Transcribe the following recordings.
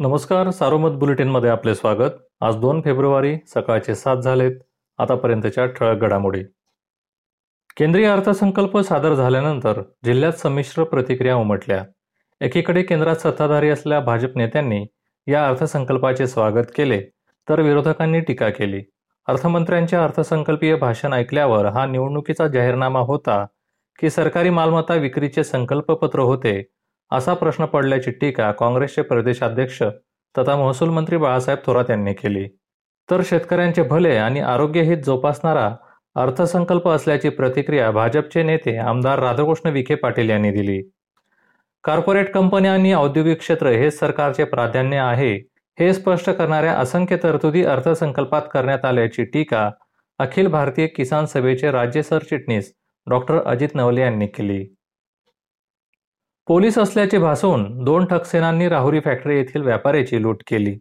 नमस्कार सारोमत बुलेटिनमध्ये आपले स्वागत. आज दोन फेब्रुवारी सकाळचे सात झालेत. आतापर्यंतच्या ठळक घडामोडी. केंद्रीय अर्थसंकल्प सादर झाल्यानंतर जिल्ह्यात संमिश्र प्रतिक्रिया उमटल्या. एकीकडे केंद्रात सत्ताधारी असलेल्या भाजप नेत्यांनी या अर्थसंकल्पाचे स्वागत केले तर विरोधकांनी टीका केली. अर्थमंत्र्यांचे अर्थसंकल्पीय भाषण ऐकल्यावर हा निवडणुकीचा जाहीरनामा होता की सरकारी मालमत्ता विक्रीचे संकल्पपत्र होते असा प्रश्न पडल्याची टीका काँग्रेसचे प्रदेशाध्यक्ष तथा महसूल मंत्री बाळासाहेब थोरात यांनी केली. तर शेतकऱ्यांचे भले आणि आरोग्य हित जोपासणारा अर्थसंकल्प असल्याची प्रतिक्रिया भाजपचे नेते आमदार राधाकृष्ण विखे पाटील यांनी दिली. कॉर्पोरेट कंपन्या आणि औद्योगिक क्षेत्र हे सरकारचे प्राधान्य आहे हे स्पष्ट करणाऱ्या असंख्य तरतुदी अर्थसंकल्पात करण्यात आल्याची टीका अखिल भारतीय किसान सभेचे राज्य सरचिटणीस डॉक्टर अजित नवले यांनी केली. पोलीस असल्याचे भासवून दोन ठकसेनांनी राहुरी फॅक्टरी येथील व्यापाऱ्याची लूट केली.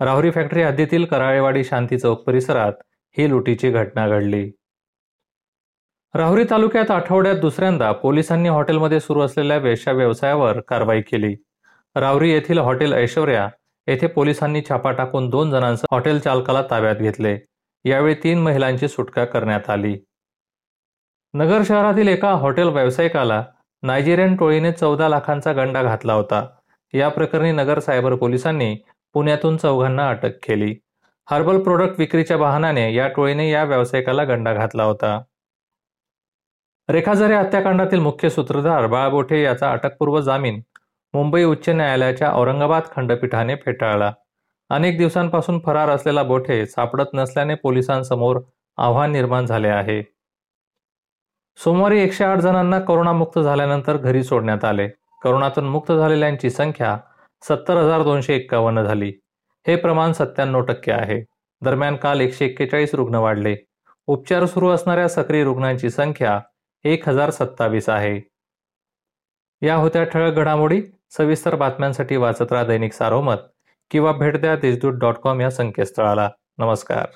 राहुरी फॅक्टरी हद्दीतील कराळेवाडी शांती चौक परिसरात ही लुटीची घटना घडली. राहुरी तालुक्यात आठवड्यात दुसऱ्यांदा पोलिसांनी हॉटेलमध्ये सुरू असलेल्या वेश्या व्यवसायावर कारवाई केली. राहुरी येथील हॉटेल ऐश्वर्या येथे पोलिसांनी छापा टाकून दोन जणांसह हॉटेल चालकाला ताब्यात घेतले. यावेळी तीन महिलांची सुटका करण्यात आली. नगर शहरातील एका हॉटेल व्यावसायिकाला नायजेरियन टोळीने चौदा लाखांचा गंडा घातला होता. या प्रकरणी नगर सायबर पोलिसांनी पुण्यातून चौघांना अटक केली. हर्बल प्रोडक्ट विक्रीच्या वाहनाने या टोळीने या व्यावसायिकाला गंडा घातला होता. रेखाझरे हत्याकांडातील मुख्य सूत्रधार बाळबोठे याचा अटकपूर्व जामीन मुंबई उच्च न्यायालयाच्या औरंगाबाद खंडपीठाने फेटाळला. अनेक दिवसांपासून फरार असलेला बोठे सापडत नसल्याने पोलिसांसमोर आव्हान निर्माण झाले आहे. सोमवारी एकशे आठ जणांना करोनामुक्त झाल्यानंतर घरी सोडण्यात आले. करोनातून मुक्त झालेल्यांची संख्या सत्तर हजार दोनशे एक्कावन्न झाली. हे प्रमाण सत्त्याण्णव टक्के आहे. दरम्यान काल एकशे एक्केचाळीस रुग्ण वाढले. उपचार सुरू असणाऱ्या सक्रिय रुग्णांची संख्या एक हजार सत्तावीस आहे. या होत्या ठळक घडामोडी सविस्तर बातम्यांसाठी वाचत राहा दैनिक सारोमत किंवा भेट द्या देशदूत डॉट कॉम या संकेतस्थळाला. नमस्कार.